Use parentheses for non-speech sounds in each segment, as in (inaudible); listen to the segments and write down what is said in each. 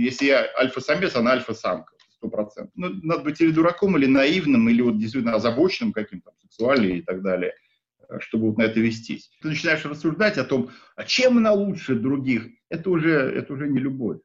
если я альфа-самец, она альфа-самка, сто процентов. Ну, надо быть или дураком, или наивным, или вот действительно озабоченным каким-то, сексуальным и так далее, э, чтобы вот на это вестись. Ты начинаешь рассуждать о том, а чем она лучше других, это уже, это уже не любовь.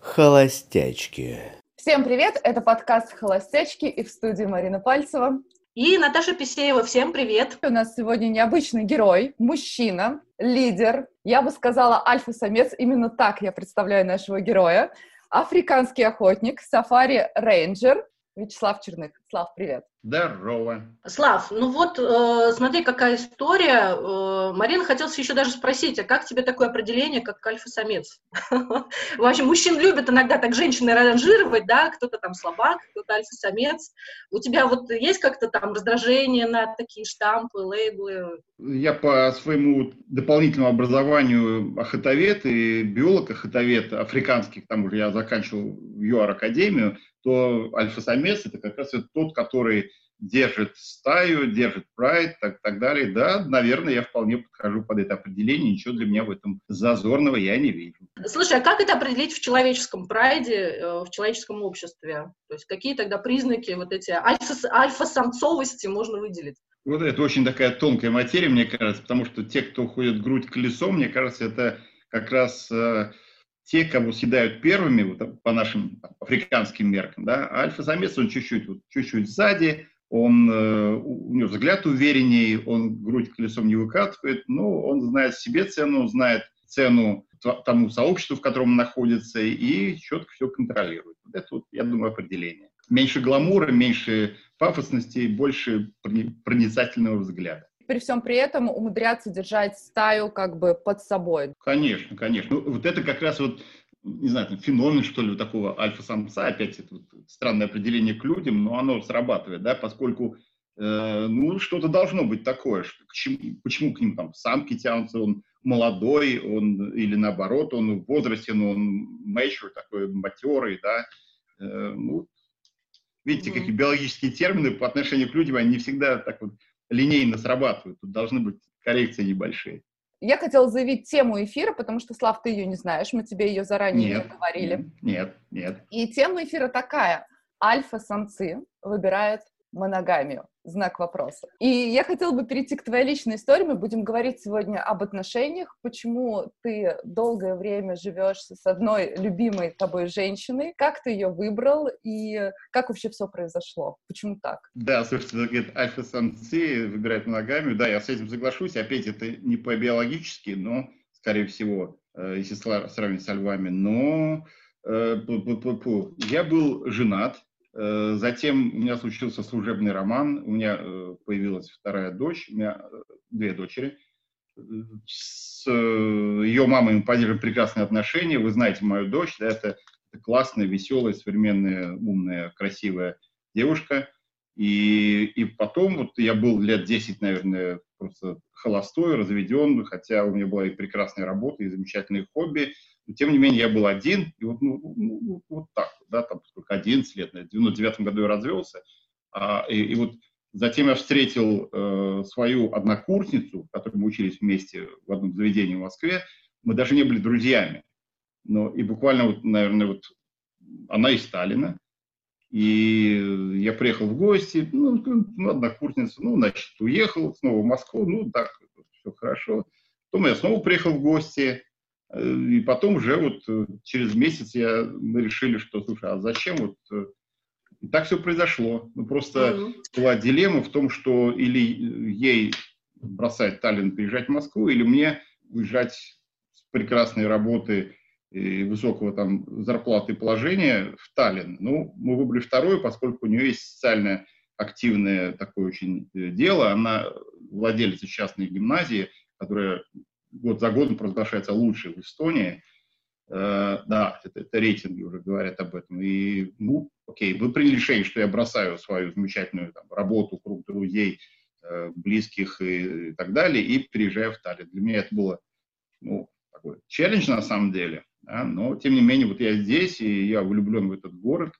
Холостячки. Всем привет, это подкаст «Холостячки» и в студии Марина Пальцева. И Наташа Писеева. Всем привет! У нас сегодня необычный герой, мужчина, лидер, я бы сказала альфа-самец, именно так я представляю нашего героя, африканский охотник, сафари-рейнджер Вячеслав Черных. Слав, привет! Здорово. Слав, ну вот, э, смотри, какая история. Э, Марина хотелось еще даже спросить, а как тебе такое определение, как альфа-самец? (laughs) Вообще, мужчин любят иногда так женщины ранжировать, да, кто-то там слабак, кто-то альфа-самец. У тебя вот есть как-то там раздражение на такие штампы, лейблы? Я по своему дополнительному образованию охотовед и биолог-охотовед африканский, к тому же я заканчивал ЮАР-академию, то альфа-самец это как раз тот, который держит стаю, держит прайд, так, так далее. Да, наверное, я вполне подхожу под это определение, ничего для меня в этом зазорного я не вижу. Слушай, а как это определить в человеческом прайде, э, в человеческом обществе? То есть какие тогда признаки вот эти альфа, альфа-самцовости можно выделить? Вот это очень такая тонкая материя, мне кажется, потому что те, кто ходит грудь колесом, мне кажется, это как раз э, те, кого съедают первыми, вот, по нашим африканским меркам, да, альфа-самец, он чуть-чуть, вот, чуть-чуть сзади, он, э, у него взгляд увереннее, он грудь колесом не выкатывает, но он знает себе цену, знает цену тому сообществу, в котором он находится, и четко все контролирует. Вот это, вот, я думаю, определение. Меньше гламура, меньше пафосности, больше проницательного взгляда при всем при этом умудряться держать стаю как бы под собой. Конечно, конечно. Ну, вот это как раз вот не знаю, там, феномен, что ли, такого альфа-самца, опять это вот странное определение к людям, но оно срабатывает, да, поскольку, э, ну, что-то должно быть такое, что, к чему, почему к ним там самки тянутся, он молодой, он, или наоборот, он в возрасте, но он mature, такой матерый, да, э, ну, видите, mm-hmm. какие биологические термины по отношению к людям, они не всегда так вот линейно срабатывают. Тут должны быть коррекции небольшие. Я хотела заявить тему эфира, потому что, Слав, ты ее не знаешь, мы тебе ее заранее нет, не говорили. Нет, нет. И тема эфира такая. Альфа-самцы выбирают моногамию? Знак вопроса. И я хотела бы перейти к твоей личной истории. Мы будем говорить сегодня об отношениях, почему ты долгое время живешь с одной любимой тобой женщиной, как ты ее выбрал и как вообще все произошло, почему так? Да, слушайте, говорит, альфа-самцы выбирают моногамию. Да, я с этим соглашусь. Опять это не по-биологически, но, скорее всего, э, если сравнить со львами, но э, я был женат, затем у меня случился служебный роман, у меня э, появилась вторая дочь, у меня э, две дочери. С ее мамой мы поддерживаем прекрасные отношения. Вы знаете мою дочь, да, это классная, веселая, современная, умная, красивая девушка. И, и потом вот я был лет 10, наверное, просто холостой, разведен, хотя у меня была и прекрасная работа, и замечательные хобби. Но, тем не менее, я был один, и вот, ну, ну, ну вот так, да, там сколько, 11 лет, в 99 году я развелся, а, и, и вот затем я встретил э, свою однокурсницу, которой мы учились вместе в одном заведении в Москве, мы даже не были друзьями, но и буквально вот, наверное, вот она из Сталина, и я приехал в гости, ну, ну, однокурсница, ну, значит, уехал снова в Москву, ну, так, все хорошо. Потом я снова приехал в гости, и потом уже вот э, через месяц я, мы решили, что, слушай, а зачем вот... Э, и так все произошло. Ну, просто mm-hmm. была дилемма в том, что или ей бросать Таллин, приезжать в Москву, или мне уезжать с прекрасной работы и высокого там зарплаты и положения в Таллин. Ну, мы выбрали второе, поскольку у нее есть социально активное такое очень дело. Она владелица частной гимназии, которая год за годом провозглашается лучшей в Эстонии. Э, да, это, это рейтинги уже говорят об этом. И, ну, окей, вы приняли решение, что я бросаю свою замечательную там, работу, круг друзей, э, близких и, и так далее, и переезжаю в Таллин. Для меня это было, ну, такой челлендж на самом деле, да, но, тем не менее, вот я здесь, и я влюблен в этот город,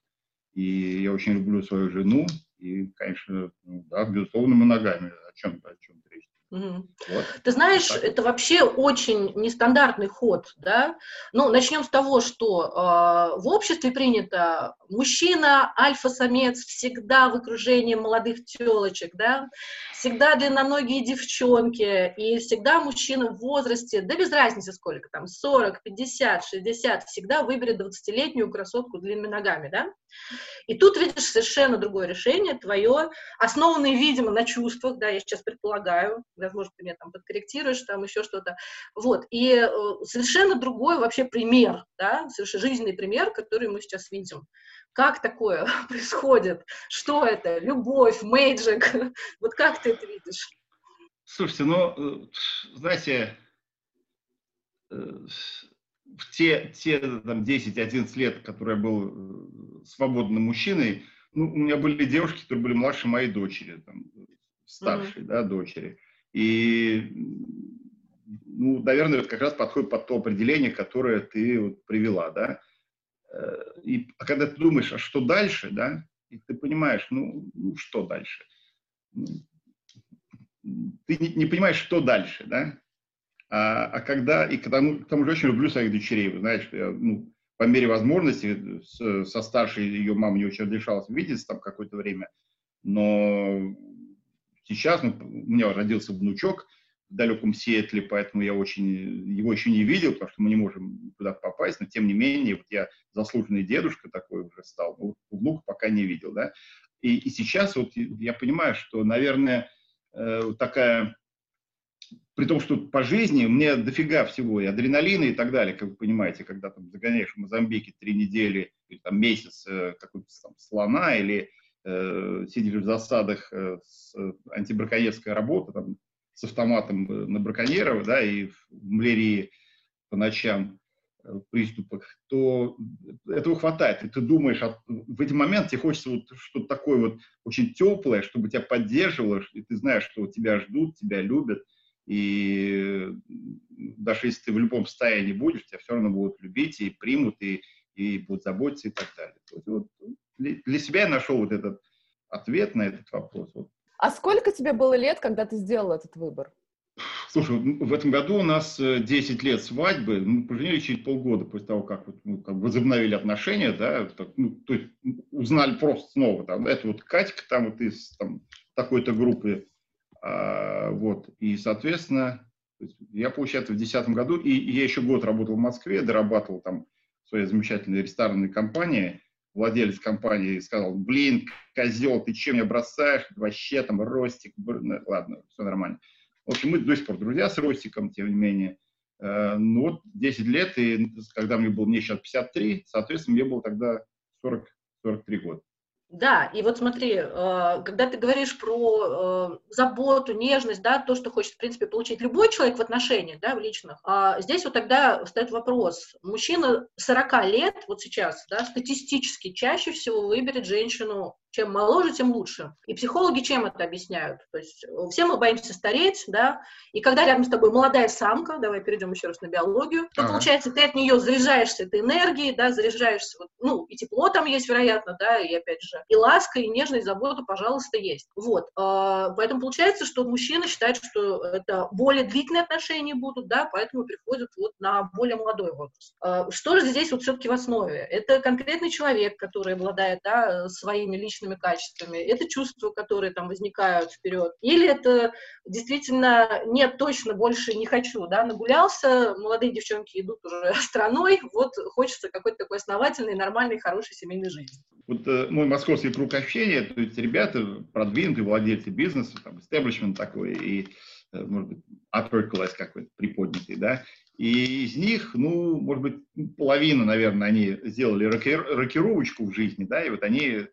и я очень люблю свою жену, и, конечно, ну, да, безусловно, моногамия, о чем, о чем речь. Угу. Вот. Ты знаешь, вот это вообще очень нестандартный ход, да? Ну, начнем с того, что э, в обществе принято мужчина, альфа-самец, всегда в окружении молодых телочек, да? Всегда длинноногие девчонки, и всегда мужчина в возрасте, да без разницы сколько, там, 40, 50, 60, всегда выберет 20-летнюю красотку длинными ногами, да? И тут видишь совершенно другое решение, твое, основанное, видимо, на чувствах, да, я сейчас предполагаю, возможно, ты меня там подкорректируешь, там еще что-то, вот, и э, совершенно другой вообще пример, да, совершенно жизненный пример, который мы сейчас видим. Как такое (laughs) происходит? Что это? Любовь, мэйджик? (laughs) Вот как ты это видишь? Слушайте, ну, э, знаете, э, в те, те там, 10-11 лет, которые я был э, свободным мужчиной, ну, у меня были девушки, которые были младше моей дочери, там, старшей, mm-hmm. да, дочери. И, ну, наверное, это как раз подходит под то определение, которое ты вот привела, да. Э, и а когда ты думаешь, а что дальше, да, и ты понимаешь, ну, ну что дальше? Ты не, не понимаешь, что дальше, да? А, а когда, и к тому, к тому же очень люблю своих дочерей, вы знаете, я, ну, по мере возможности с, со старшей ее мамой не очень разрешалось видеться там какое-то время, но сейчас ну, у меня родился внучок в далеком Сиэтле, поэтому я очень его еще не видел, потому что мы не можем туда попасть, но тем не менее, вот я заслуженный дедушка такой уже стал, но внука пока не видел, да, и, и сейчас вот я понимаю, что, наверное, э, такая при том, что по жизни мне дофига всего, и адреналина и так далее, как вы понимаете, когда там загоняешь в Мозамбике три недели или там месяц э, какой-то там слона или э, сидишь в засадах э, с э, антибраконьерская работа там, с автоматом на браконьеров, да, и в млерии по ночам приступах, то этого хватает. И ты думаешь, а в эти моменты тебе хочется вот что-то такое вот очень теплое, чтобы тебя поддерживало, и ты знаешь, что тебя ждут, тебя любят – и даже если ты в любом состоянии будешь, тебя все равно будут любить и примут, и, и будут заботиться и так далее. Вот, для себя я нашел вот этот ответ на этот вопрос. Вот. А сколько тебе было лет, когда ты сделал этот выбор? Слушай, в этом году у нас 10 э, лет свадьбы, мы поженились через полгода после того, как, ну, как возобновили отношения, да, так, ну, то есть узнали просто снова, там, это вот Катька там вот из там, такой-то группы, а, вот, и, соответственно, я, получается, в 2010 году, и я еще год работал в Москве, дорабатывал там в своей замечательной ресторанной компании, владелец компании сказал, блин, козел, ты чем меня бросаешь, вообще там Ростик, ну, ладно, все нормально. В общем, мы до сих пор друзья с Ростиком, тем не менее. Э, ну вот 10 лет, и когда мне было, мне сейчас 53, соответственно, мне было тогда 40, 43 года. Да, и вот смотри, э, когда ты говоришь про э, заботу, нежность, да, то, что хочет, в принципе, получить любой человек в отношениях, да, в личных, а здесь вот тогда встает вопрос. Мужчина 40 лет, вот сейчас, да, статистически чаще всего выберет женщину чем моложе, тем лучше. И психологи чем это объясняют? То есть э, все мы боимся стареть, да, и когда рядом с тобой молодая самка, давай перейдем еще раз на биологию, то, ага. получается, ты от нее заряжаешься этой энергией, да, заряжаешься, вот, ну, и тепло там есть, вероятно, да, и опять же, и ласка, и нежность, забота, пожалуйста, есть. Вот, э, поэтому получается, что мужчина считает, что это более длительные отношения будут, да, поэтому приходят вот на более молодой возраст. Э, что же здесь вот все-таки в основе? Это конкретный человек, который обладает, да, своими личными личными качествами, это чувства, которые там возникают вперед, или это действительно нет, точно больше не хочу, да, нагулялся, молодые девчонки идут уже (laughs) страной, вот хочется какой-то такой основательной, нормальной, хорошей семейной жизни. Вот э, мой московский круг общения, то есть ребята продвинутые владельцы бизнеса, там, establishment такой, и, э, может быть, upper class какой-то приподнятый, да, и из них, ну, может быть, половина, наверное, они сделали рокировочку в жизни, да, и вот они э,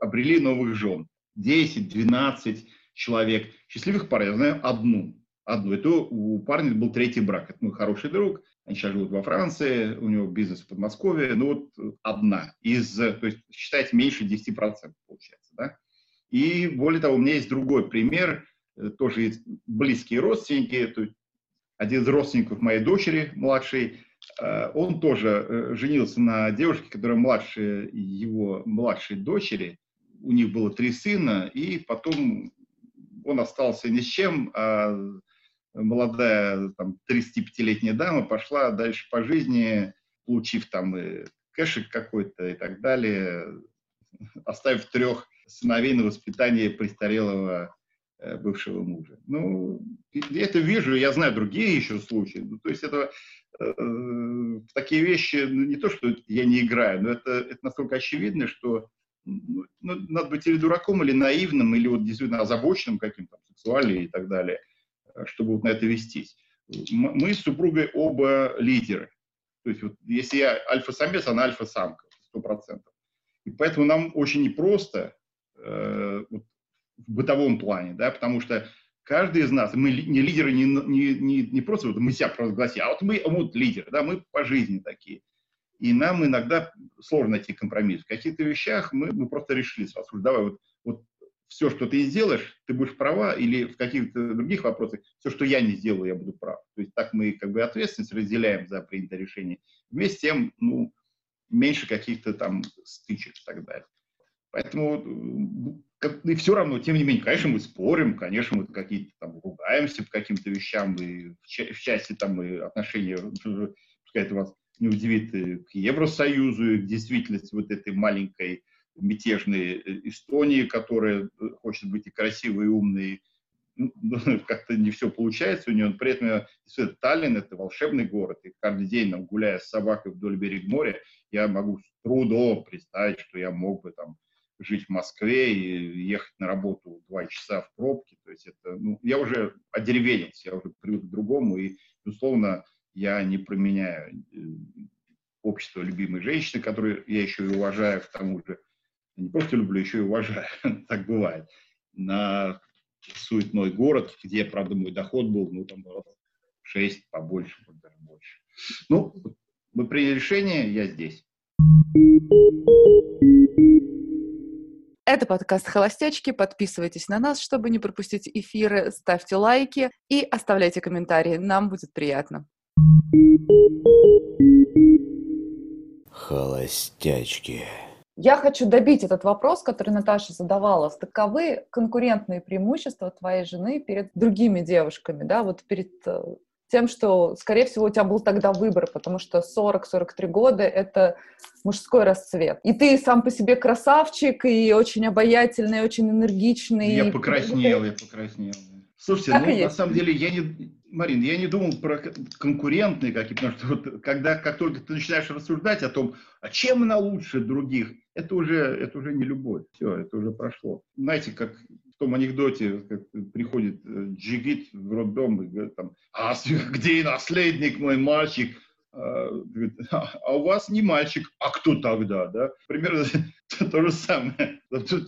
обрели новых жен. 10-12 человек. Счастливых пар я знаю одну. Одну. Это у парня был третий брак. Это мой хороший друг. Они сейчас живут во Франции, у него бизнес в Подмосковье. Ну вот одна из, то есть считайте, меньше 10% получается, да. И более того, у меня есть другой пример, э, тоже близкие родственники, то есть один из родственников моей дочери, младшей, э, он тоже э, женился на девушке, которая младше его младшей дочери. У них было три сына, и потом он остался ни с чем, а молодая там, 35-летняя дама пошла дальше по жизни, получив там и кэшик какой-то и так далее, оставив трех сыновей на воспитание престарелого бывшего мужа. Ну, это вижу, я знаю другие еще случаи. Ну, то есть это э, такие вещи, ну, не то, что я не играю, но это, это настолько очевидно, что ну, ну, надо быть или дураком, или наивным, или вот действительно озабоченным каким-то, сексуальным и так далее, э, чтобы вот на это вестись. Мы с супругой оба лидеры. То есть вот если я альфа-самец, она альфа-самка, сто процентов. И поэтому нам очень непросто э, вот, в бытовом плане, да, потому что каждый из нас, мы не лидеры не, не, не, не просто вот мы себя провозгласили, а вот мы вот лидеры, да, мы по жизни такие. И нам иногда сложно найти компромисс. В каких-то вещах мы, мы просто решили сразу, давай вот, вот все, что ты сделаешь, ты будешь права, или в каких-то других вопросах, все, что я не сделаю, я буду прав. То есть так мы как бы ответственность разделяем за принятое решение. Вместе с тем, ну, меньше каких-то там стычек и так далее. Поэтому и все равно, тем не менее, конечно, мы спорим, конечно, мы какие-то там ругаемся по каким-то вещам, и в, ча- в части там и отношения, пускай это вас не удивит, э, к Евросоюзу, и к действительности вот этой маленькой мятежной э, Эстонии, которая э, хочет быть и красивой, и умной, ну, (laughs) как-то не все получается у нее, но при этом это Таллин, это волшебный город, и каждый день, там, гуляя с собакой вдоль берега моря, я могу с трудом представить, что я мог бы там жить в Москве и ехать на работу два часа в пробке, то есть это, ну, я уже одеревенился, я уже привык к другому, и, безусловно, я не променяю э, общество любимой женщины, которую я еще и уважаю, к тому же, не просто люблю, еще и уважаю, (laughs) так бывает, на суетной город, где, правда, мой доход был, ну, там, 6, побольше, даже больше. Ну, мы приняли решение, я здесь. Это подкаст «Холостячки». Подписывайтесь на нас, чтобы не пропустить эфиры, ставьте лайки и оставляйте комментарии. Нам будет приятно. Холостячки. Я хочу добить этот вопрос, который Наташа задавала. Таковы конкурентные преимущества твоей жены перед другими девушками, да, вот перед э, тем, что, скорее всего, у тебя был тогда выбор, потому что 40-43 года — это мужской расцвет. И ты сам по себе красавчик, и очень обаятельный, очень энергичный. Я покраснел, (laughs) я покраснел. Слушайте, так ну, на самом деле, я не, Марин, я не думал про конкурентные какие-то, потому что вот когда, как только ты начинаешь рассуждать о том, а чем она лучше других, это уже, это уже не любовь, все, это уже прошло. Знаете, как том анекдоте, как приходит э, Джигит в роддом и говорит там, а где наследник мой мальчик? А, а, а у вас не мальчик, а кто тогда, да? Примерно (laughs) то же самое.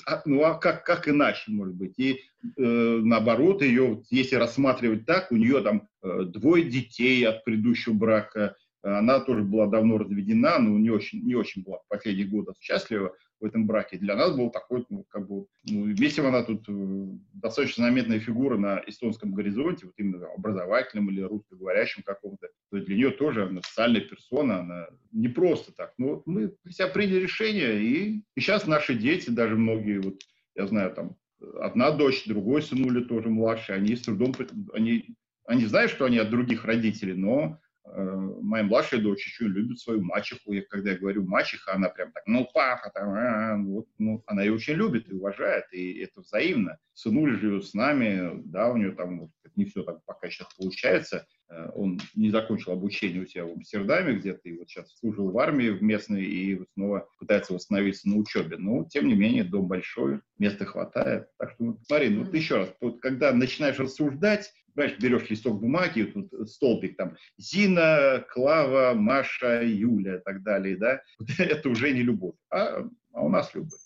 А, ну а как, как иначе может быть? И э, наоборот, ее, если рассматривать так, у нее там э, двое детей от предыдущего брака, она тоже была давно разведена, но не очень, не очень была в последние годы счастлива в этом браке. Для нас был такой, ну, как бы, ну, вместе она тут э, достаточно заметная фигура на эстонском горизонте, вот именно образовательном или русскоговорящем каком-то. То есть для нее тоже она социальная персона, она не просто так. Но мы для приняли решение, и, и сейчас наши дети, даже многие, вот, я знаю, там, одна дочь, другой сынули тоже младший, они с трудом, они, они знают, что они от других родителей, но моя младшая дочь еще любит свою мачеху. И когда я говорю мачеха, она прям так, ну, папа, там, а, вот, ну, она ее очень любит и уважает, и это взаимно. Сынуля живет с нами, да, у нее там вот, не все так пока сейчас получается. Э, он не закончил обучение у себя в Амстердаме где-то, и вот сейчас служил в армии в местной, и снова пытается восстановиться на учебе. Но, тем не менее, дом большой, места хватает. Так что, Марин, вот еще раз, вот, когда начинаешь рассуждать, понимаешь, берешь листок бумаги, вот столбик там, Зина, Клава, Маша, Юля и так далее, да, (laughs) это уже не любовь, а, а у нас любовь.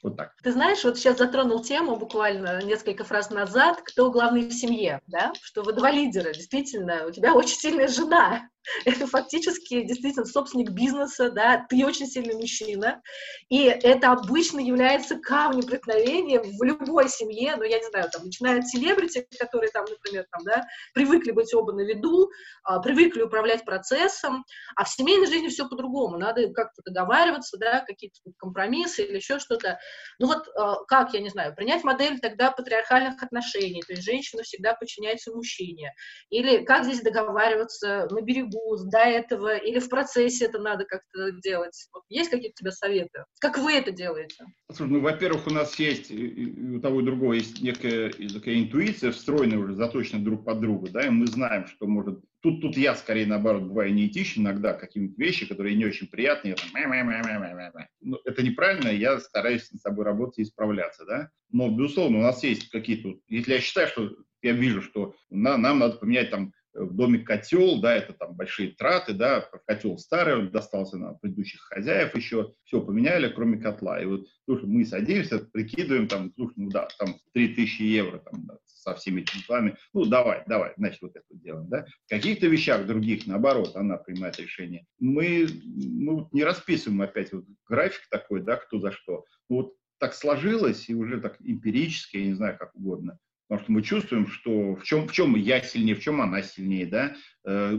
Вот так. Ты знаешь, вот сейчас затронул тему буквально несколько фраз назад, кто главный в семье, да? Что вы два лидера, действительно, у тебя очень сильная жена. (laughs) это фактически действительно собственник бизнеса, да, ты очень сильный мужчина, и это обычно является камнем преткновения в любой семье, ну, я не знаю, там, начиная от селебрити, которые там, например, там, да, привыкли быть оба на виду, а, привыкли управлять процессом, а в семейной жизни все по-другому, надо как-то договариваться, да, какие-то компромиссы или еще что-то. Ну вот а, как, я не знаю, принять модель тогда патриархальных отношений, то есть женщина всегда подчиняется мужчине, или как здесь договариваться на берегу до этого, или в процессе это надо как-то делать. Вот есть какие-то у тебя советы? Как вы это делаете? Слушай, ну, во-первых, у нас есть, и у того и другого есть некая такая интуиция, встроенная уже, заточена друг под друга, да, и мы знаем, что может... Тут, тут я, скорее, наоборот, бываю неэтичен иногда, какие-нибудь вещи, которые не очень приятные, я там... Ну, это неправильно, я стараюсь над собой работать и исправляться, да. Но, безусловно, у нас есть какие-то... Если я считаю, что я вижу, что на, нам надо поменять там в доме котел, да, это там большие траты, да, котел старый, он достался на предыдущих хозяев еще, все поменяли, кроме котла. И вот, слушай, мы садимся, прикидываем, там, слушай, ну да, там 3000 евро, там, да, со всеми числами, ну давай, давай, значит, вот это делаем, да. В каких-то вещах других, наоборот, она принимает решение. Мы, ну, не расписываем опять вот график такой, да, кто за что. Ну, вот так сложилось, и уже так эмпирически, я не знаю, как угодно, потому что мы чувствуем, что в чем, в чем я сильнее, в чем она сильнее, да, э,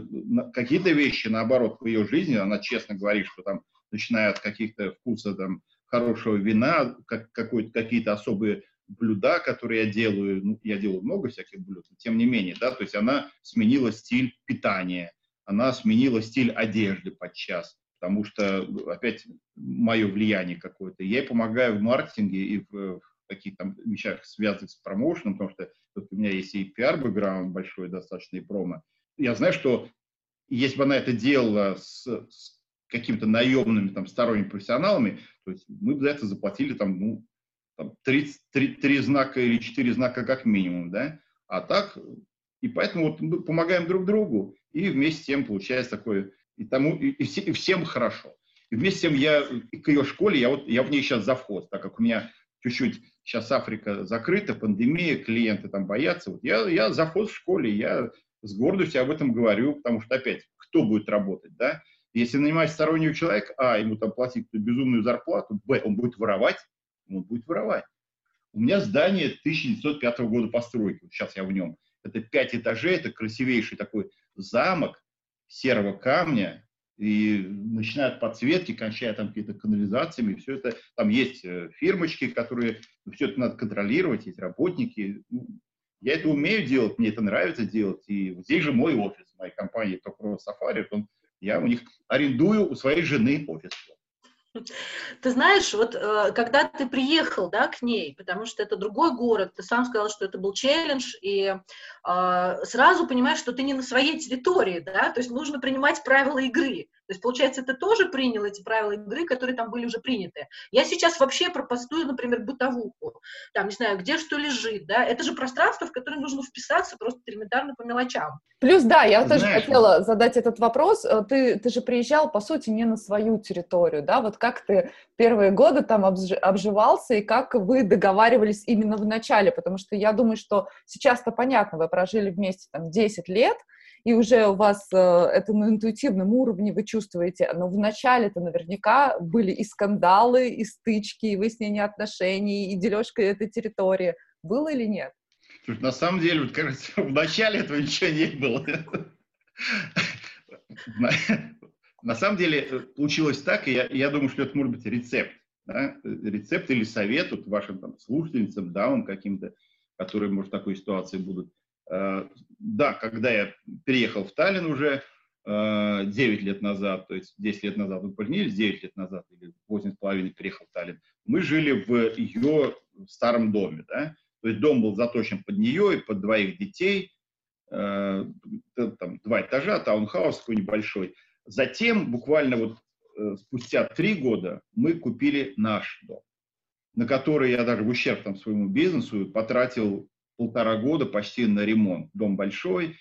какие-то вещи, наоборот, в ее жизни, она честно говорит, что там, начиная от каких-то вкуса там хорошего вина, как, какие-то особые блюда, которые я делаю, ну, я делаю много всяких блюд, но тем не менее, да, то есть она сменила стиль питания, она сменила стиль одежды подчас, потому что, опять, мое влияние какое-то. Я ей помогаю в маркетинге и в, каких-то там вещах, связанных с промоушеном, потому что у меня есть и пиар-бэкграунд большой достаточно, и промо. Я знаю, что если бы она это делала с, с какими-то наемными там сторонними профессионалами, то есть мы бы за это заплатили там, ну, там, 3, 3, 3 знака или 4 знака как минимум, да, а так, и поэтому вот мы помогаем друг другу, и вместе с тем получается такое, и, тому, и, и, все, и всем хорошо. И вместе с тем я к ее школе, я, вот, я в ней сейчас завхоз, так как у меня чуть-чуть сейчас Африка закрыта, пандемия, клиенты там боятся. Вот я, я заход в школе, я с гордостью об этом говорю, потому что, опять, кто будет работать, да? Если нанимать стороннего человека, а, ему там платить безумную зарплату, б, он будет воровать, он будет воровать. У меня здание 1905 года постройки, сейчас я в нем. Это пять этажей, это красивейший такой замок серого камня, и начиная от подсветки, кончая там какие-то канализациями, все это, там есть э, фирмочки, которые, ну, все это надо контролировать, есть работники. Ну, я это умею делать, мне это нравится делать, и здесь же мой офис, моей компании Токро Сафари, он, я у них арендую у своей жены офис. Ты знаешь, вот э, когда ты приехал, да, к ней, потому что это другой город, ты сам сказал, что это был челлендж, и э, сразу понимаешь, что ты не на своей территории, да, то есть нужно принимать правила игры. То есть, получается, ты тоже принял эти правила игры, которые там были уже приняты. Я сейчас вообще пропостую, например, бытовуху, там, не знаю, где что лежит, да, это же пространство, в которое нужно вписаться просто элементарно по мелочам. Плюс, да, я Знаешь, тоже хотела задать этот вопрос. Э, ты, ты же приезжал, по сути, не на свою территорию, да, вот как ты первые годы там обживался и как вы договаривались именно в начале, потому что я думаю, что сейчас-то понятно, вы прожили вместе там 10 лет, и уже у вас э, это на интуитивном уровне вы чувствуете, но вначале-то наверняка были и скандалы, и стычки, и выяснение отношений, и дележка этой территории. Было или нет? На самом деле, вот, кажется, (laughs) в начале этого ничего не было. На самом деле э, получилось так, и я, я думаю, что это может быть рецепт. Да? Рецепт или совет вот вашим там, слушательницам, дамам каким-то, которые, может, в такой ситуации будут. Э, да, когда я переехал в Таллин уже 9 э, лет назад, то есть 10 лет назад мы поженились, 9 лет назад или 8 с половиной переехал в Таллин, мы жили в ее старом доме, да, то есть дом был заточен под нее и под двоих детей, э, там два этажа, таунхаус такой небольшой. Затем, буквально вот спустя три года, мы купили наш дом, на который я даже в ущерб там, своему бизнесу потратил полтора года почти на ремонт. Дом большой,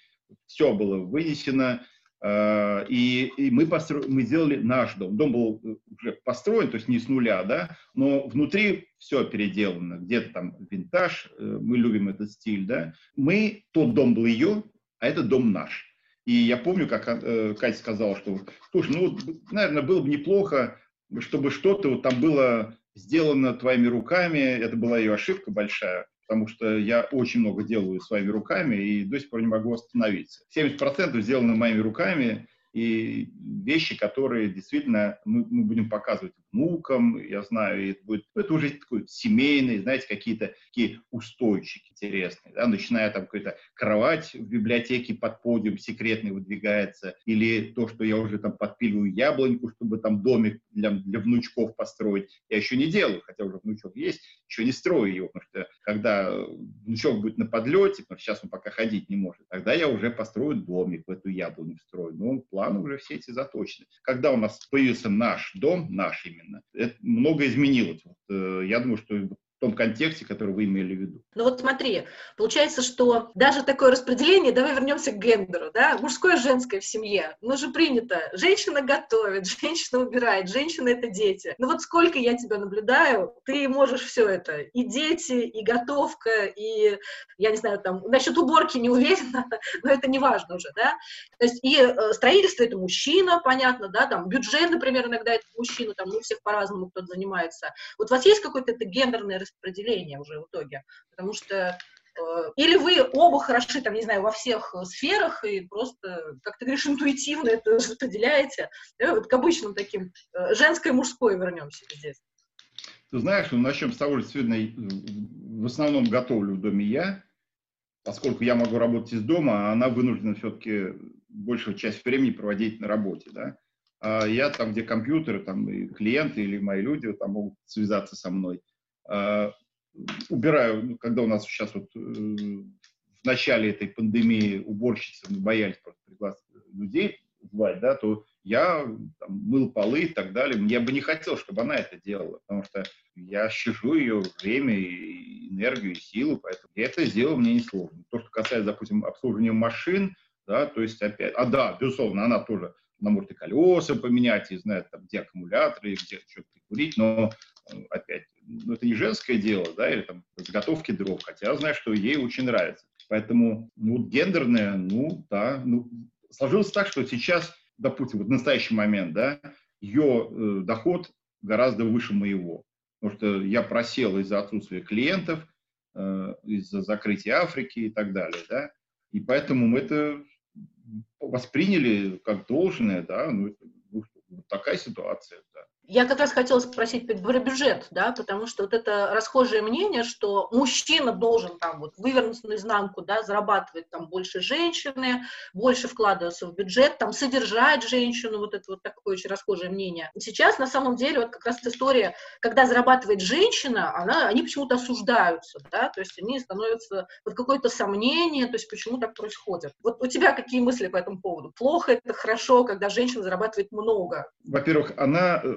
все было вынесено, э, и, и мы, постро... мы сделали наш дом. Дом был э, уже построен, то есть не с нуля, да, но внутри все переделано. Где-то там винтаж, э, мы любим этот стиль, да. Мы, тот дом был ее, а этот дом наш. И я помню, как э, Катя сказала, что, слушай, ну, наверное, было бы неплохо, чтобы что-то вот там было сделано твоими руками. Это была ее ошибка большая, потому что я очень много делаю своими руками и до сих пор не могу остановиться. 70% сделано моими руками, и вещи, которые действительно мы, мы будем показывать внукам, я знаю, это будет, это уже такой семейный, знаете, какие-то такие устойчики интересные, да, начиная там какая-то кровать в библиотеке под подиум секретный выдвигается, или то, что я уже там подпиливаю яблоньку, чтобы там домик для, для внучков построить, я еще не делаю, хотя уже внучок есть, еще не строю его, потому что когда внучок будет на подлете, потому что сейчас он пока ходить не может, тогда я уже построю домик в эту яблоню встрою, ну, планы уже все эти заточены. Когда у нас появился наш дом, наш именно, это много изменилось. Э, я думаю, что том контексте, который вы имели в виду. Ну вот смотри, получается, что даже такое распределение, давай вернемся к гендеру, да, мужское и женское в семье, ну же принято, женщина готовит, (laughs) женщина убирает, женщина это дети. Ну вот сколько я тебя наблюдаю, ты можешь все это, и дети, и готовка, и, я не знаю, там, насчет уборки не уверена, (laughs) но это не важно уже, да, то есть и э, строительство это мужчина, понятно, да, там, бюджет, например, иногда это мужчина, там, ну, всех по-разному кто-то занимается. Вот у вас есть какое-то это гендерное распределение уже в итоге, потому что э, или вы оба хороши, там, не знаю, во всех сферах и просто, как ты говоришь, интуитивно это (laughs) распределяете. Давай вот к обычным таким э, женской и мужской вернемся здесь. Ты знаешь, ну, начнем с того, что сегодня в основном готовлю в доме я, поскольку я могу работать из дома, а она вынуждена все-таки большую часть времени проводить на работе, да. А я там, где компьютеры, там и клиенты или мои люди там могут связаться со мной. А, убираю, ну, когда у нас сейчас вот э, в начале этой пандемии уборщицы мы боялись просто пригласить людей звать, да, то я там, мыл полы и так далее. Я бы не хотел, чтобы она это делала, потому что я щажу ее время, и энергию, и силу, поэтому я это сделал, мне не сложно. То, что касается, допустим, обслуживания машин, да, то есть опять, а да, безусловно, она тоже, она может и колеса поменять, и знает, там, где аккумуляторы, где что-то прикурить, но опять, ну, это не женское дело, да, или там заготовки дров, хотя я знаю, что ей очень нравится. Поэтому, ну, гендерное, ну, да, ну, сложилось так, что сейчас, допустим, вот в настоящий момент, да, ее э, доход гораздо выше моего. Потому что я просел из-за отсутствия клиентов, э, из-за закрытия Африки и так далее, да. И поэтому мы это восприняли как должное, да, ну, вот такая ситуация. Я как раз хотела спросить про бюджет, да, потому что вот это расхожее мнение, что мужчина должен там вот вывернуться наизнанку, да, зарабатывать там больше женщины, больше вкладываться в бюджет, там содержать женщину, вот это вот такое очень расхожее мнение. Сейчас на самом деле вот как раз история, когда зарабатывает женщина, она, они почему-то осуждаются, да, то есть они становятся под какое-то сомнение, то есть почему так происходит. Вот у тебя какие мысли по этому поводу? Плохо это, хорошо, когда женщина зарабатывает много? Во-первых, она Э,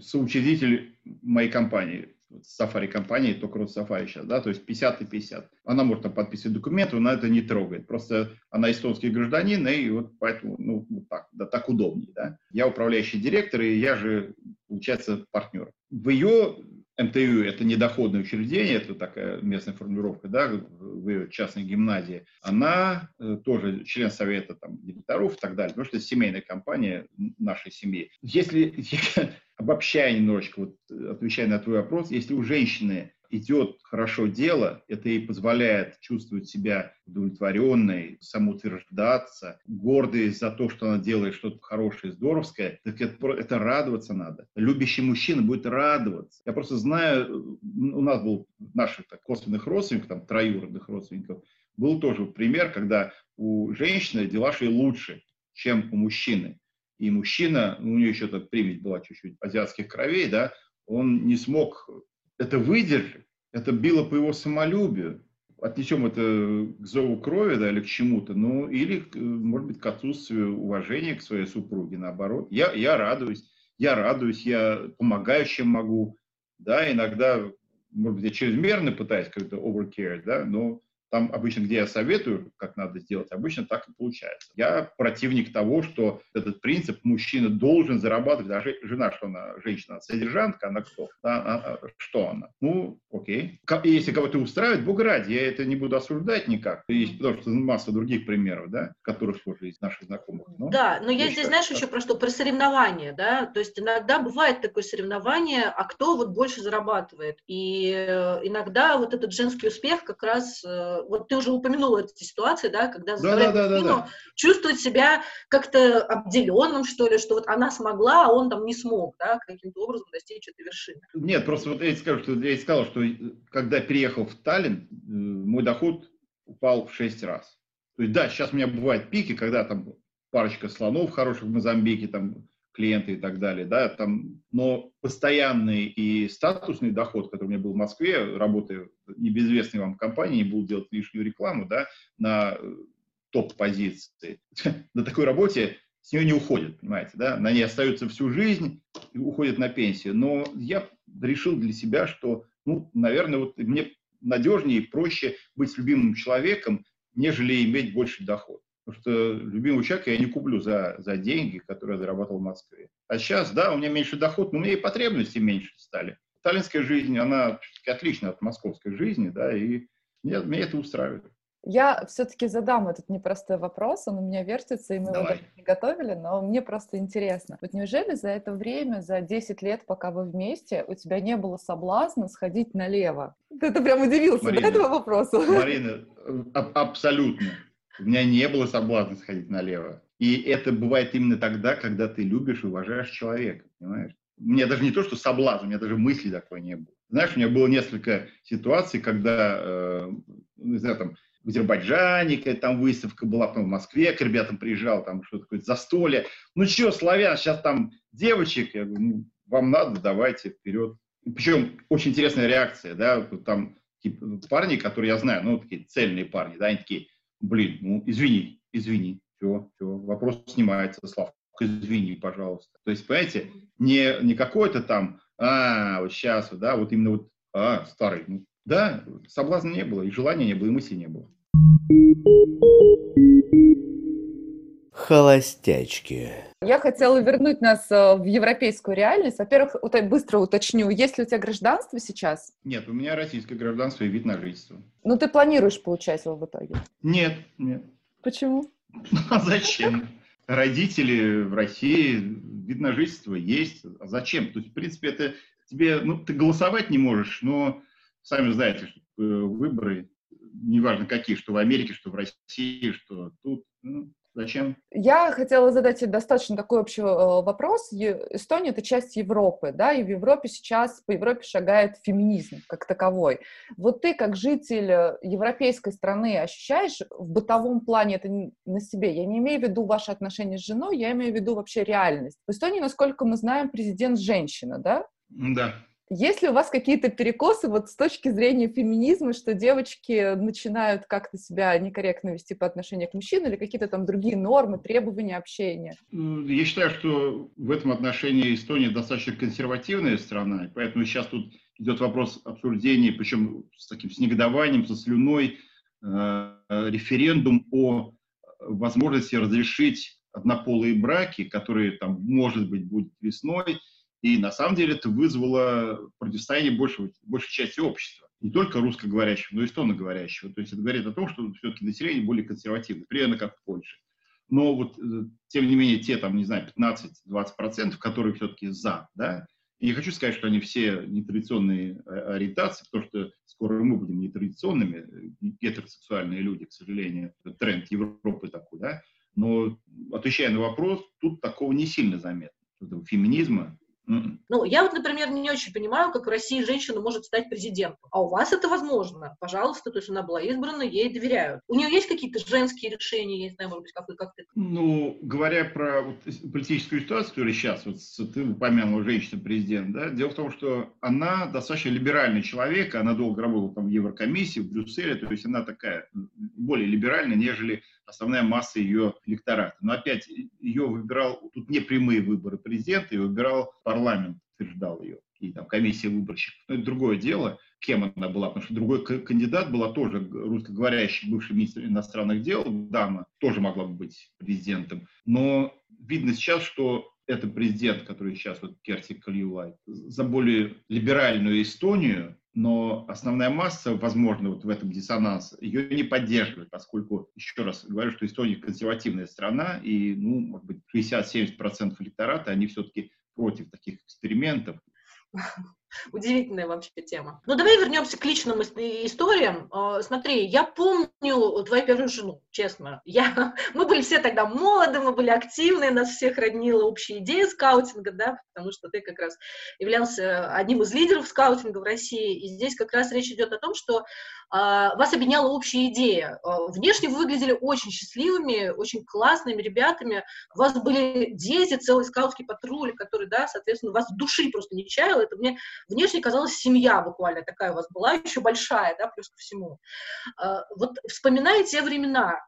соучредитель моей компании, Safari компании, только род Safari сейчас, да, то есть 50 и 50. Она может там подписывать документы, но это не трогает. Просто она эстонский гражданин, и вот поэтому, ну, вот так, да, так удобнее, да. Я управляющий директор, и я же, получается, партнер. В ее МТУ – это недоходное учреждение, это такая местная формулировка, да, в частной гимназии. Она э, тоже член совета там, директоров и так далее, потому что это семейная компания нашей семьи. Если, (laughs) обобщая немножечко, вот, отвечая на твой вопрос, если у женщины идет хорошо дело, это ей позволяет чувствовать себя удовлетворенной, самоутверждаться, гордой за то, что она делает что-то хорошее, здоровское, так это, это радоваться надо. Любящий мужчина будет радоваться. Я просто знаю, у нас был наших так, косвенных родственников, там, троюродных родственников, был тоже пример, когда у женщины дела шли лучше, чем у мужчины. И мужчина, ну, у нее еще так примесь была чуть-чуть азиатских кровей, да, он не смог это выдержать, это било по его самолюбию. Отнесем это к зову крови, да, или к чему-то, ну, или, может быть, к отсутствию уважения к своей супруге, наоборот. Я, я радуюсь, я радуюсь, я помогаю, чем могу, да, иногда, может быть, я чрезмерно пытаюсь как-то overcare, да, но там обычно, где я советую, как надо сделать, обычно так и получается. Я противник того, что этот принцип мужчина должен зарабатывать, а жена, что она женщина, содержанка, она кто? А, а, что она? Ну, окей. Если кого-то устраивает, бог ради, я это не буду осуждать никак. Есть, потому что масса других примеров, да, которых тоже есть наших знакомых. Но да, но я, здесь, знаешь, так. еще про что? Про соревнования, да, то есть иногда бывает такое соревнование, а кто вот больше зарабатывает. И э, иногда вот этот женский успех как раз э, вот ты уже упомянула эти ситуации, да, когда заставляет да, да, да, да. чувствовать себя как-то обделенным, что ли, что вот она смогла, а он там не смог, да, каким-то образом достичь этой вершины. Нет, просто вот я скажу, что я сказал, что э, когда переехал в Таллин, э, мой доход упал в 6 раз. То есть, да, сейчас у меня бывают пики, когда там парочка слонов хороших в Мозамбике, там клиенты и так далее, да, там, но постоянный и статусный доход, который у меня был в Москве, работая в небезвестной вам компании, не буду делать лишнюю рекламу, да, на э, топ-позиции, (laughs) на такой работе с нее не уходят, понимаете, да, на ней остаются всю жизнь и уходят на пенсию, но я решил для себя, что, ну, наверное, вот мне надежнее и проще быть любимым человеком, нежели иметь больше доход. Потому что любимого человека я не куплю за, за деньги, которые я заработал в Москве. А сейчас, да, у меня меньше доход, но у меня и потребности меньше стали. Таллинская жизнь, она отлична от московской жизни, да, и меня, меня это устраивает. Я все-таки задам этот непростой вопрос, он у меня вертится, и мы Давай. его даже не готовили, но мне просто интересно. Вот неужели за это время, за 10 лет, пока вы вместе, у тебя не было соблазна сходить налево? Ты прям удивился, Марина, да, этого вопроса? Марина, а- абсолютно. У меня не было соблазна сходить налево. И это бывает именно тогда, когда ты любишь и уважаешь человека, понимаешь? У меня даже не то, что соблазн, у меня даже мысли такой не было. Знаешь, у меня было несколько ситуаций, когда, э, не знаю, там, в Азербайджане там выставка была, потом в Москве к ребятам приезжал, там что-то такое застолье. Ну что, славян, сейчас там девочек, я говорю, ну, вам надо, давайте, вперед. Причем очень интересная реакция, да, там типа, парни, которые я знаю, ну, такие цельные парни, да, они такие, блин, ну, извини, извини, все, все, вопрос снимается, Славка, извини, пожалуйста. То есть, понимаете, не, не какой-то там, а, вот сейчас, да, вот именно вот, а, старый, ну, да, соблазна не было, и желания не было, и мысли не было. Холостячки. Я хотела вернуть нас э, в европейскую реальность. Во-первых, быстро уточню, есть ли у тебя гражданство сейчас? Нет, у меня российское гражданство и вид на жительство. Ну, ты планируешь получать его в итоге? Нет, нет. Почему? (laughs) А зачем? Родители в России, вид на жительство есть. А зачем? То есть, в принципе, это тебе, ну, ты голосовать не можешь, но сами знаете, что э, выборы, неважно какие, что в Америке, что в России, что тут, ну, Зачем? Я хотела задать тебе достаточно такой общий э, вопрос. Эстония — это часть Европы, да, и в Европе сейчас, по Европе шагает феминизм как таковой. Вот ты, как житель э, европейской страны, ощущаешь в бытовом плане это на себе? Я не имею в виду ваши отношения с женой, я имею в виду вообще реальность. В Эстонии, насколько мы знаем, президент женщина, да? Да. Есть ли у вас какие-то перекосы вот с точки зрения феминизма, что девочки начинают как-то себя некорректно вести по отношению к мужчинам или какие-то там другие нормы, требования общения? Я считаю, что в этом отношении Эстония достаточно консервативная страна, и поэтому сейчас тут идет вопрос обсуждения, причем с таким с негодованием, со слюной, э, референдум о возможности разрешить однополые браки, которые там, может быть, будет весной, и на самом деле это вызвало противостояние большей, большей части общества. Не только русскоговорящего, но и эстоноговорящего. То есть это говорит о том, что все-таки население более консервативное, примерно как в Польше. Но вот, э, тем не менее, те, там, не знаю, 15-20%, которые все-таки за, да, не хочу сказать, что они все нетрадиционные э, ориентации, потому что скоро мы будем нетрадиционными, э, гетеросексуальные люди, к сожалению, тренд Европы такой, да, но отвечая на вопрос, тут такого не сильно заметно. Феминизма ну, я вот, например, не очень понимаю, как в России женщина может стать президентом. А у вас это возможно. Пожалуйста, то есть она была избрана, ей доверяют. У нее есть какие-то женские решения, я не знаю, может быть, как, как ты... Ну, говоря про вот, политическую ситуацию, которая сейчас, вот ты упомянула женщина-президент, да, дело в том, что она достаточно либеральный человек, она долго работала там в Еврокомиссии, в Брюсселе, то есть она такая более либеральная, нежели основная масса ее электората. Но опять ее выбирал, тут не прямые выборы президента, ее выбирал парламент, утверждал ее. и там комиссия выборщиков. Но это другое дело, кем она была, потому что другой кандидат была тоже русскоговорящий бывший министр иностранных дел, дама, тоже могла бы быть президентом. Но видно сейчас, что это президент, который сейчас вот Керти Кальюлай, за более либеральную Эстонию, но основная масса, возможно, вот в этом диссонанс, ее не поддерживает, поскольку, еще раз говорю, что Эстония консервативная страна, и, ну, может быть, 60-70% электората, они все-таки против таких экспериментов. Удивительная вообще тема. Ну, давай вернемся к личным историям. А, смотри, я помню твою первую жену, честно. Я... (laughs) Мы были все тогда молоды, мы были активны, нас всех роднила общая идея скаутинга, да, потому что ты как раз являлся одним из лидеров скаутинга в России, и здесь как раз речь идет о том, что а, вас объединяла общая идея. А, внешне вы выглядели очень счастливыми, очень классными ребятами. У вас были дети, целый скаутский патруль, который, да, соответственно, вас души просто не чаял. Это мне внешне казалась семья буквально такая у вас была, еще большая, да, плюс ко всему. А, вот вспоминая те времена,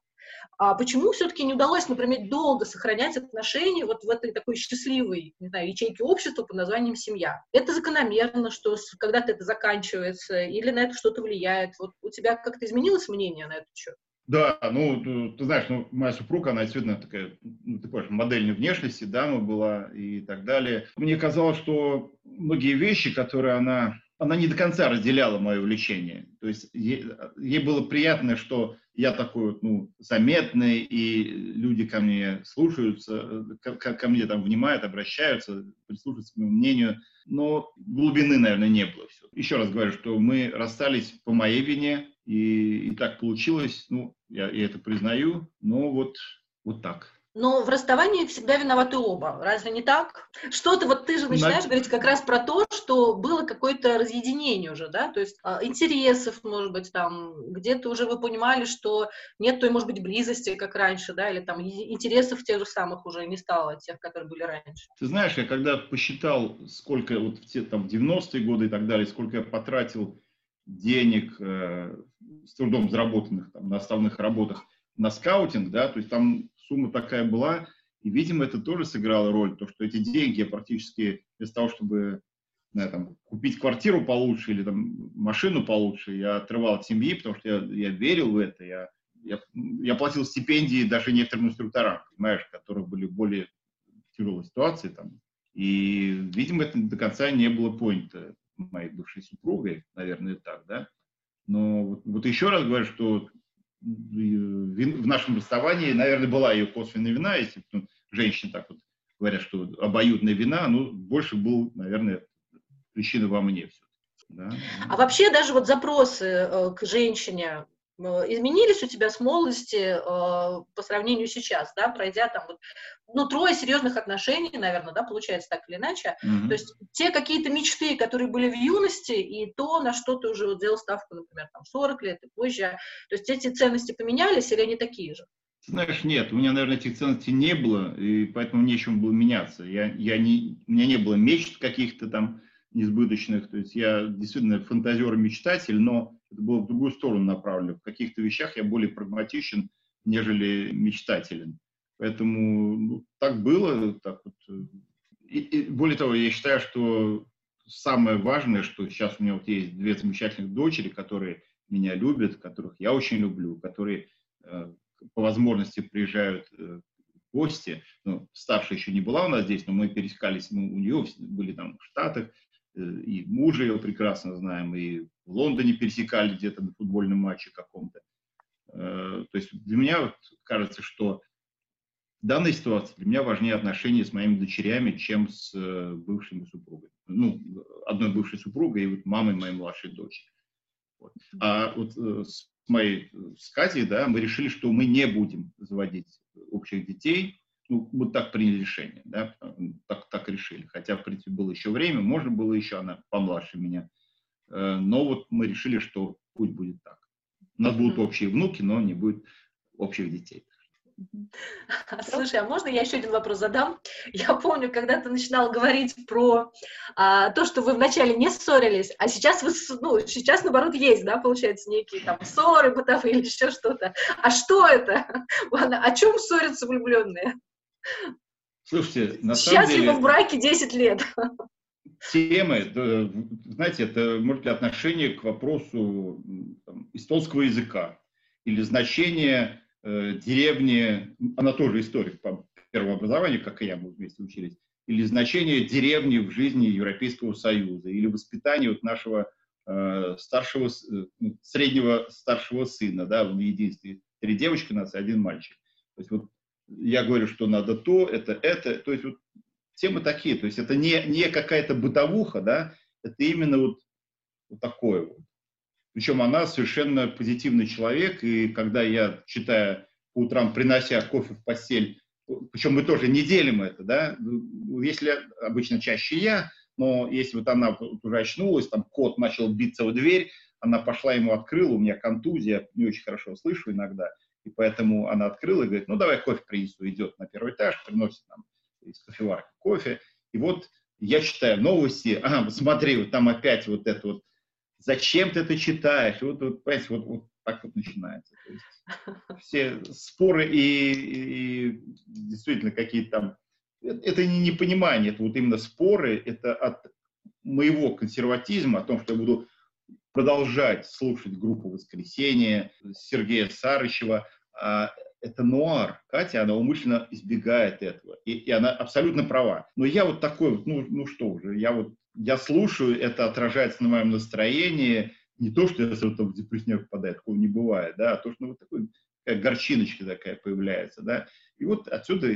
а почему все-таки не удалось, например, долго сохранять отношения вот в этой такой счастливой, не знаю, ячейке общества под названием семья? Это закономерно, что когда-то это заканчивается, или на это что-то влияет? Вот у тебя как-то изменилось мнение на этот счет? Да, ну, ты знаешь, ну, моя супруга, она действительно такая, ну, ты понимаешь, модельной внешности, дама была и так далее. Мне казалось, что многие вещи, которые она она не до конца разделяла мое увлечение. То есть ей, ей было приятно, что я такой ну, заметный, и люди ко мне слушаются, ко, ко мне там внимают, обращаются, прислушиваются к моему мнению. Но глубины, наверное, не было. Все. Еще раз говорю, что мы расстались по моей вине, и, и так получилось. Ну, я, я это признаю, но вот, вот так но в расставании всегда виноваты оба. Разве не так? Что-то вот ты же начинаешь На... говорить как раз про то, что было какое-то разъединение уже, да, то есть э, интересов, может быть, там, где-то уже вы понимали, что нет той, может быть, близости, как раньше, да, или там интересов тех же самых уже не стало, тех, которые были раньше. Ты знаешь, я когда посчитал, сколько вот в те там 90-е годы и так далее, сколько я потратил денег э, с трудом заработанных там, на основных работах на скаутинг, да, то есть там сумма такая была, и, видимо, это тоже сыграло роль, то, что эти деньги практически вместо того, чтобы знаю, там, купить квартиру получше или там, машину получше, я отрывал от семьи, потому что я, я верил в это, я, я, я платил стипендии даже некоторым инструкторам, понимаешь, которые были более тяжелой ситуации там. И, видимо, это до конца не было понято моей бывшей супругой, наверное, так, да. Но вот, вот еще раз говорю, что в нашем расставании, наверное, была ее косвенная вина, если ну, женщины так вот говорят, что обоюдная вина, ну, больше был, наверное, причина во мне все. Да? А вообще даже вот запросы э, к женщине Э, изменились у тебя с молодости э, по сравнению сейчас, да, пройдя там вот, ну, трое серьезных отношений, наверное, да, получается так или иначе. Mm-hmm. То есть те какие-то мечты, которые были в юности, и то, на что ты уже вот сделал ставку, например, там 40 лет и позже, то есть эти ценности поменялись или они такие же? Знаешь, нет, у меня, наверное, этих ценностей не было, и поэтому нечем было меняться. Я, я не, у меня не было мечт каких-то там несбыточных, то есть я действительно фантазер и мечтатель, но это было в другую сторону направлено. В каких-то вещах я более прагматичен, нежели мечтателен. Поэтому ну, так было. Так вот. и, и, более того, я считаю, что самое важное, что сейчас у меня вот есть две замечательных дочери, которые меня любят, которых я очень люблю, которые э, по возможности приезжают э, гости. Ну, старшая еще не была у нас здесь, но мы пересекались, мы у нее были там в Штатах, Э, и мужа его прекрасно знаем, и в Лондоне пересекали где-то на футбольном матче каком-то. Э, то есть для меня вот кажется, что в данной ситуации для меня важнее отношения с моими дочерями, чем с э, бывшими супругами. Ну, одной бывшей супругой и вот мамой моей младшей дочери. Вот. А вот с моей, с Катей, да, мы решили, что мы не будем заводить общих детей, ну, вот так приняли решение, да, так, так решили. Хотя, в принципе, было еще время, можно было еще, она помладше меня. Э, но вот мы решили, что путь будет так. У нас будут общие внуки, но не будет общих детей. (laughs) Слушай, а можно я еще один вопрос задам? (laughs) Я помню, когда ты начинал говорить про а, то, что вы вначале не ссорились, а сейчас вы, ну, сейчас наоборот есть, да, получается, некие там ссоры (laughs) бытовые или еще что-то. А что это? О чем ссорятся влюбленные? Слушайте, на самом Счастливы деле... в браке 10 лет. темы, знаете, это может ли отношение к вопросу там, эстонского языка или значение э, деревни, она тоже историк по первому образованию, как и я, мы вместе учились, или значение деревни в жизни Европейского Союза, или воспитание вот нашего э, старшего, э, ну, среднего старшего сына, да, в единстве. Три девочки у нас и один мальчик. То есть вот я говорю, что надо то, это, это, то есть вот темы такие, то есть это не, не какая-то бытовуха, да, это именно вот, вот такое вот. Причем она совершенно позитивный человек, и когда я читаю по утрам, принося кофе в постель, причем мы тоже не делим это, да, если обычно чаще я, но если вот она уже очнулась, там кот начал биться в дверь, она пошла ему открыла, у меня контузия, не очень хорошо слышу иногда, и поэтому она открыла и говорит, ну давай кофе принесу, идет на первый этаж, приносит нам из кофеварки кофе, и вот я читаю новости, ага, смотри, вот там опять вот это вот, зачем ты это читаешь, вот, вот, понимаете, вот, вот так вот начинается. То есть все споры и, и действительно какие-то там... Это не непонимание, это вот именно споры, это от моего консерватизма, о том, что я буду продолжать слушать группу «Воскресенье» Сергея Сарычева. А, это нуар. Катя, она умышленно избегает этого. И, и она абсолютно права. Но я вот такой, ну, ну что уже, я вот, я слушаю, это отражается на моем настроении, не то, что я сразу в депрессию попадаю, такого не бывает, да, а то, что ну, вот такой, такая горчиночка такая появляется, да, и вот отсюда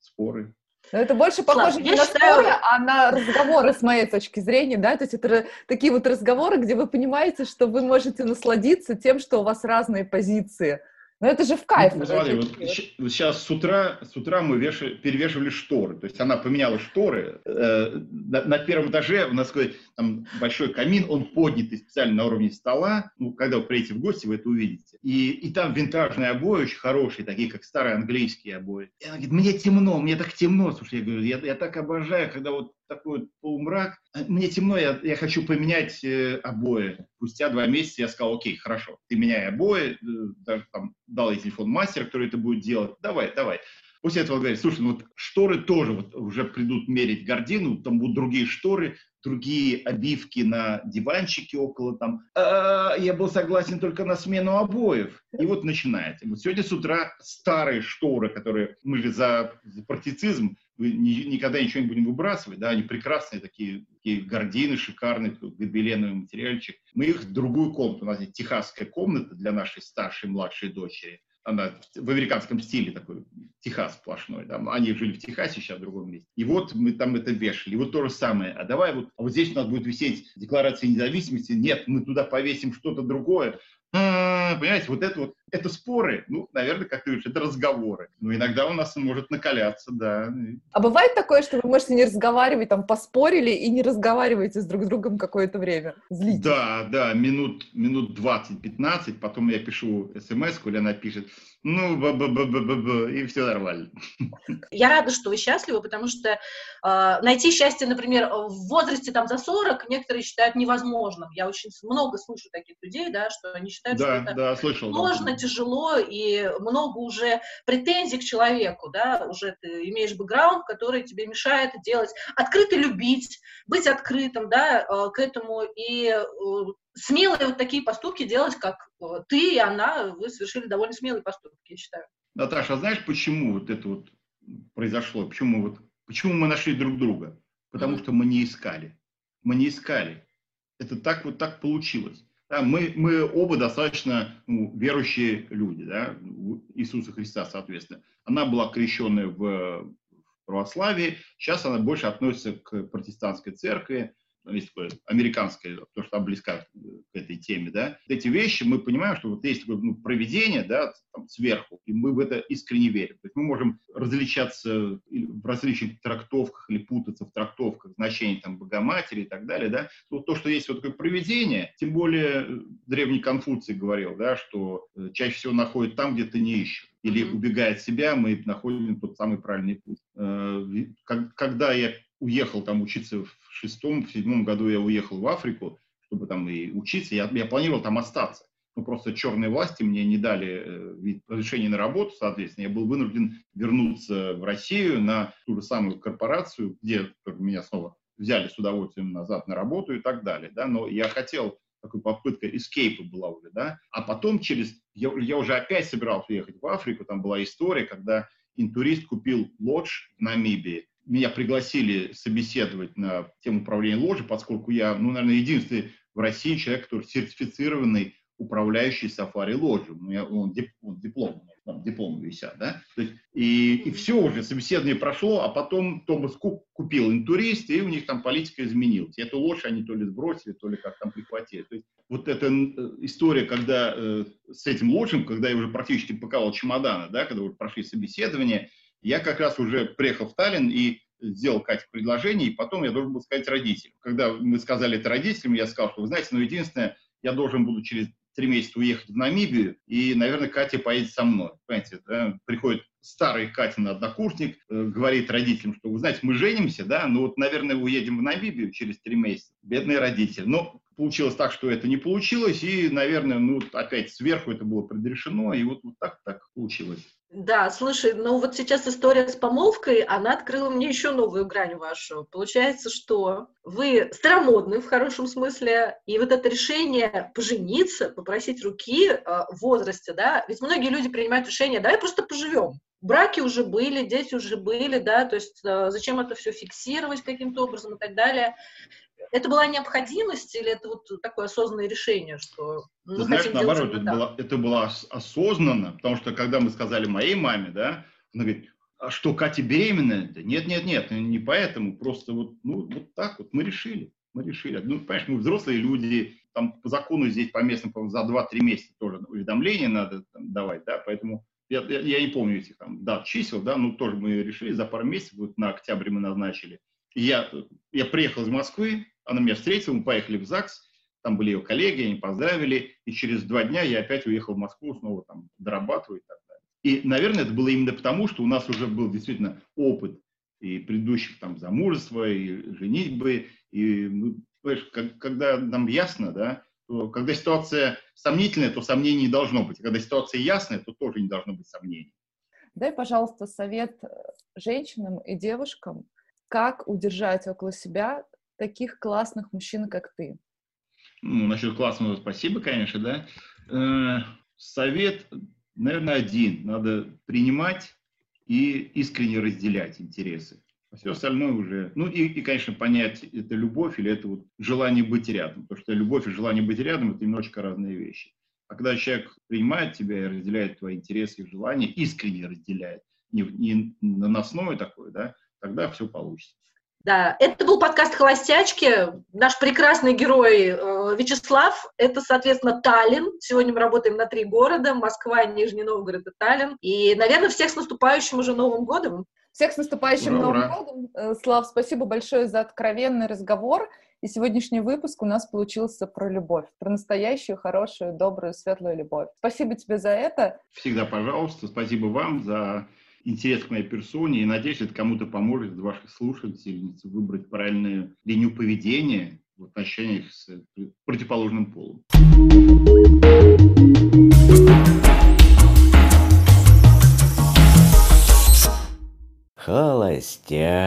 споры. Но это больше похоже Слав, не на считаю... споры, а на разговоры, с моей точки зрения, да, то есть это такие вот разговоры, где вы понимаете, что вы можете насладиться тем, что у вас разные позиции, но это же в кайф. Ну, смотри, вот, вот сейчас с утра, с утра мы вешали, перевешивали шторы. То есть она поменяла шторы. Э, на, на первом этаже у нас такой там, большой камин, он поднятый специально на уровне стола. Ну, когда вы приедете в гости, вы это увидите. И, и там винтажные обои очень хорошие, такие как старые английские обои. И она говорит, мне темно, мне так темно. Слушай, я говорю, я, я так обожаю, когда вот такой полумрак. Мне темно, я, я хочу поменять э, обои. Спустя два месяца я сказал, окей, хорошо, ты меняй обои, э, даже там дал ей телефон мастера, который это будет делать. Давай, давай. После этого говорит, слушай, ну вот шторы тоже вот уже придут мерить гардину, там будут другие шторы, другие обивки на диванчике около там. А, я был согласен только на смену обоев. И вот начинается. Вот сегодня с утра старые шторы, которые мы же за, за партицизм, мы ни, никогда ничего не будем выбрасывать, да, они прекрасные такие, такие гардины шикарные, гобеленовый материальчик. Мы их в другую комнату, у нас есть техасская комната для нашей старшей, младшей дочери она в американском стиле такой, Техас сплошной, да, они жили в Техасе, сейчас в другом месте. И вот мы там это вешали. И вот то же самое. А давай вот, а вот здесь у нас будет висеть декларация независимости. Нет, мы туда повесим что-то другое. А, понимаете, вот это вот, это споры, ну, наверное, как ты говоришь, это разговоры. Но иногда у нас он может накаляться, да. А бывает такое, что вы можете не разговаривать, там, поспорили и не разговариваете с друг с другом какое-то время? Злитесь? Да, да, минут, минут 20-15, потом я пишу смс или она пишет, ну, б -б -б -б -б -б, и все нормально. Я рада, что вы счастливы, потому что э, найти счастье, например, в возрасте там за 40 некоторые считают невозможным. Я очень много слышу таких людей, да, что они считают, да, что это да, слышал, сложно, да. Тяжело и много уже претензий к человеку, да, уже ты имеешь бэкграунд, который тебе мешает делать, открыто любить, быть открытым, да, э, к этому и э, смелые вот такие поступки делать, как э, ты и она, вы совершили довольно смелые поступки, я считаю. Наташа, а знаешь, почему вот это вот произошло? Почему, вот, почему мы нашли друг друга? Потому mm-hmm. что мы не искали. Мы не искали. Это так вот так получилось. Да, мы, мы оба достаточно ну, верующие люди, да, Иисуса Христа, соответственно. Она была крещенная в, в православии, сейчас она больше относится к протестантской церкви, есть такое американское, то, что там близко к этой теме, да, эти вещи мы понимаем, что вот есть такое ну, проведение, да, там, сверху, и мы в это искренне верим. То есть мы можем различаться в различных трактовках или путаться в трактовках значений там Богоматери и так далее, да. Вот то, что есть вот такое проведение, тем более э, древний Конфуций говорил, да, что э, чаще всего находит там, где ты не ищешь или убегая от себя, мы находим тот самый правильный путь. Э, когда я уехал там учиться в шестом, в седьмом году я уехал в Африку, чтобы там и учиться. Я, я планировал там остаться. Но просто черные власти мне не дали э, разрешение на работу, соответственно. Я был вынужден вернуться в Россию на ту же самую корпорацию, где меня снова взяли с удовольствием назад на работу и так далее, да, но я хотел такой попытка эскейпа была уже, да, а потом через, я, я уже опять собирался ехать в Африку, там была история, когда интурист купил лодж в Намибии, меня пригласили собеседовать на тему управления ложи, поскольку я, ну, наверное, единственный в России человек, который сертифицированный управляющий сафари ложью. У меня он, дип, он диплом, там дипломы висят, да? есть, и, и все уже, собеседование прошло, а потом Томас Кук купил интурист, и у них там политика изменилась. И эту ложь они то ли сбросили, то ли как там прихватили. То есть, вот эта э, история, когда э, с этим ложем, когда я уже практически паковал чемоданы, да, когда уже прошли собеседование, я как раз уже приехал в Таллин и сделал Кате предложение, и потом я должен был сказать родителям. Когда мы сказали это родителям, я сказал, что, вы знаете, ну, единственное, я должен буду через три месяца уехать в Намибию, и, наверное, Катя поедет со мной. Понимаете, да? приходит старый Катин однокурсник, э, говорит родителям, что, вы знаете, мы женимся, да, ну вот, наверное, уедем в Намибию через три месяца. Бедные родители. Но получилось так, что это не получилось, и, наверное, ну, опять сверху это было предрешено, и вот, вот так так получилось. Да, слушай, ну вот сейчас история с помолвкой, она открыла мне еще новую грань вашу. Получается, что вы старомодны в хорошем смысле, и вот это решение пожениться, попросить руки э, в возрасте, да, ведь многие люди принимают решение, давай просто поживем. Браки уже были, дети уже были, да, то есть э, зачем это все фиксировать каким-то образом и так далее это была необходимость или это вот такое осознанное решение, что мы Знаешь, хотим наоборот, это было, это было осознанно, потому что когда мы сказали моей маме, да, она говорит, а что, Катя беременная? Нет, нет, нет, не поэтому, просто вот, ну, вот так вот мы решили, мы решили. Ну, понимаешь, мы взрослые люди, там по закону здесь по местным по за 2-3 месяца тоже уведомление надо там, давать, да, поэтому я, я, я не помню этих там дат, чисел, да, ну, тоже мы решили, за пару месяцев, вот на октябре мы назначили. Я, я приехал из Москвы, она меня встретила, мы поехали в ЗАГС, там были ее коллеги, они поздравили, и через два дня я опять уехал в Москву, снова там дорабатывать и так далее. И, наверное, это было именно потому, что у нас уже был действительно опыт и предыдущих там замужества, и женитьбы, и, ну, когда нам ясно, да, то когда ситуация сомнительная, то сомнений не должно быть. Когда ситуация ясная, то тоже не должно быть сомнений. Дай, пожалуйста, совет женщинам и девушкам, как удержать около себя таких классных мужчин, как ты? Ну, насчет классного спасибо, конечно, да. Э, совет, наверное, один. Надо принимать и искренне разделять интересы. А все остальное уже... Ну и, и, конечно, понять, это любовь или это вот желание быть рядом. Потому что любовь и желание быть рядом – это немножечко разные вещи. А когда человек принимает тебя и разделяет твои интересы и желания, искренне разделяет, не, не наносное такое, да, тогда все получится. Да, это был подкаст «Холостячки». Наш прекрасный герой э, Вячеслав. Это, соответственно, Таллин. Сегодня мы работаем на три города. Москва, Нижний Новгород и Таллин. И, наверное, всех с наступающим уже Новым годом. Всех с наступающим ура, Новым ура. годом. Э, Слав, спасибо большое за откровенный разговор. И сегодняшний выпуск у нас получился про любовь, про настоящую, хорошую, добрую, светлую любовь. Спасибо тебе за это. Всегда, пожалуйста. Спасибо вам за интерес к моей персоне, и надеюсь, это кому-то поможет из ваших слушательниц выбрать правильную линию поведения в отношениях с противоположным полом. Холостячки.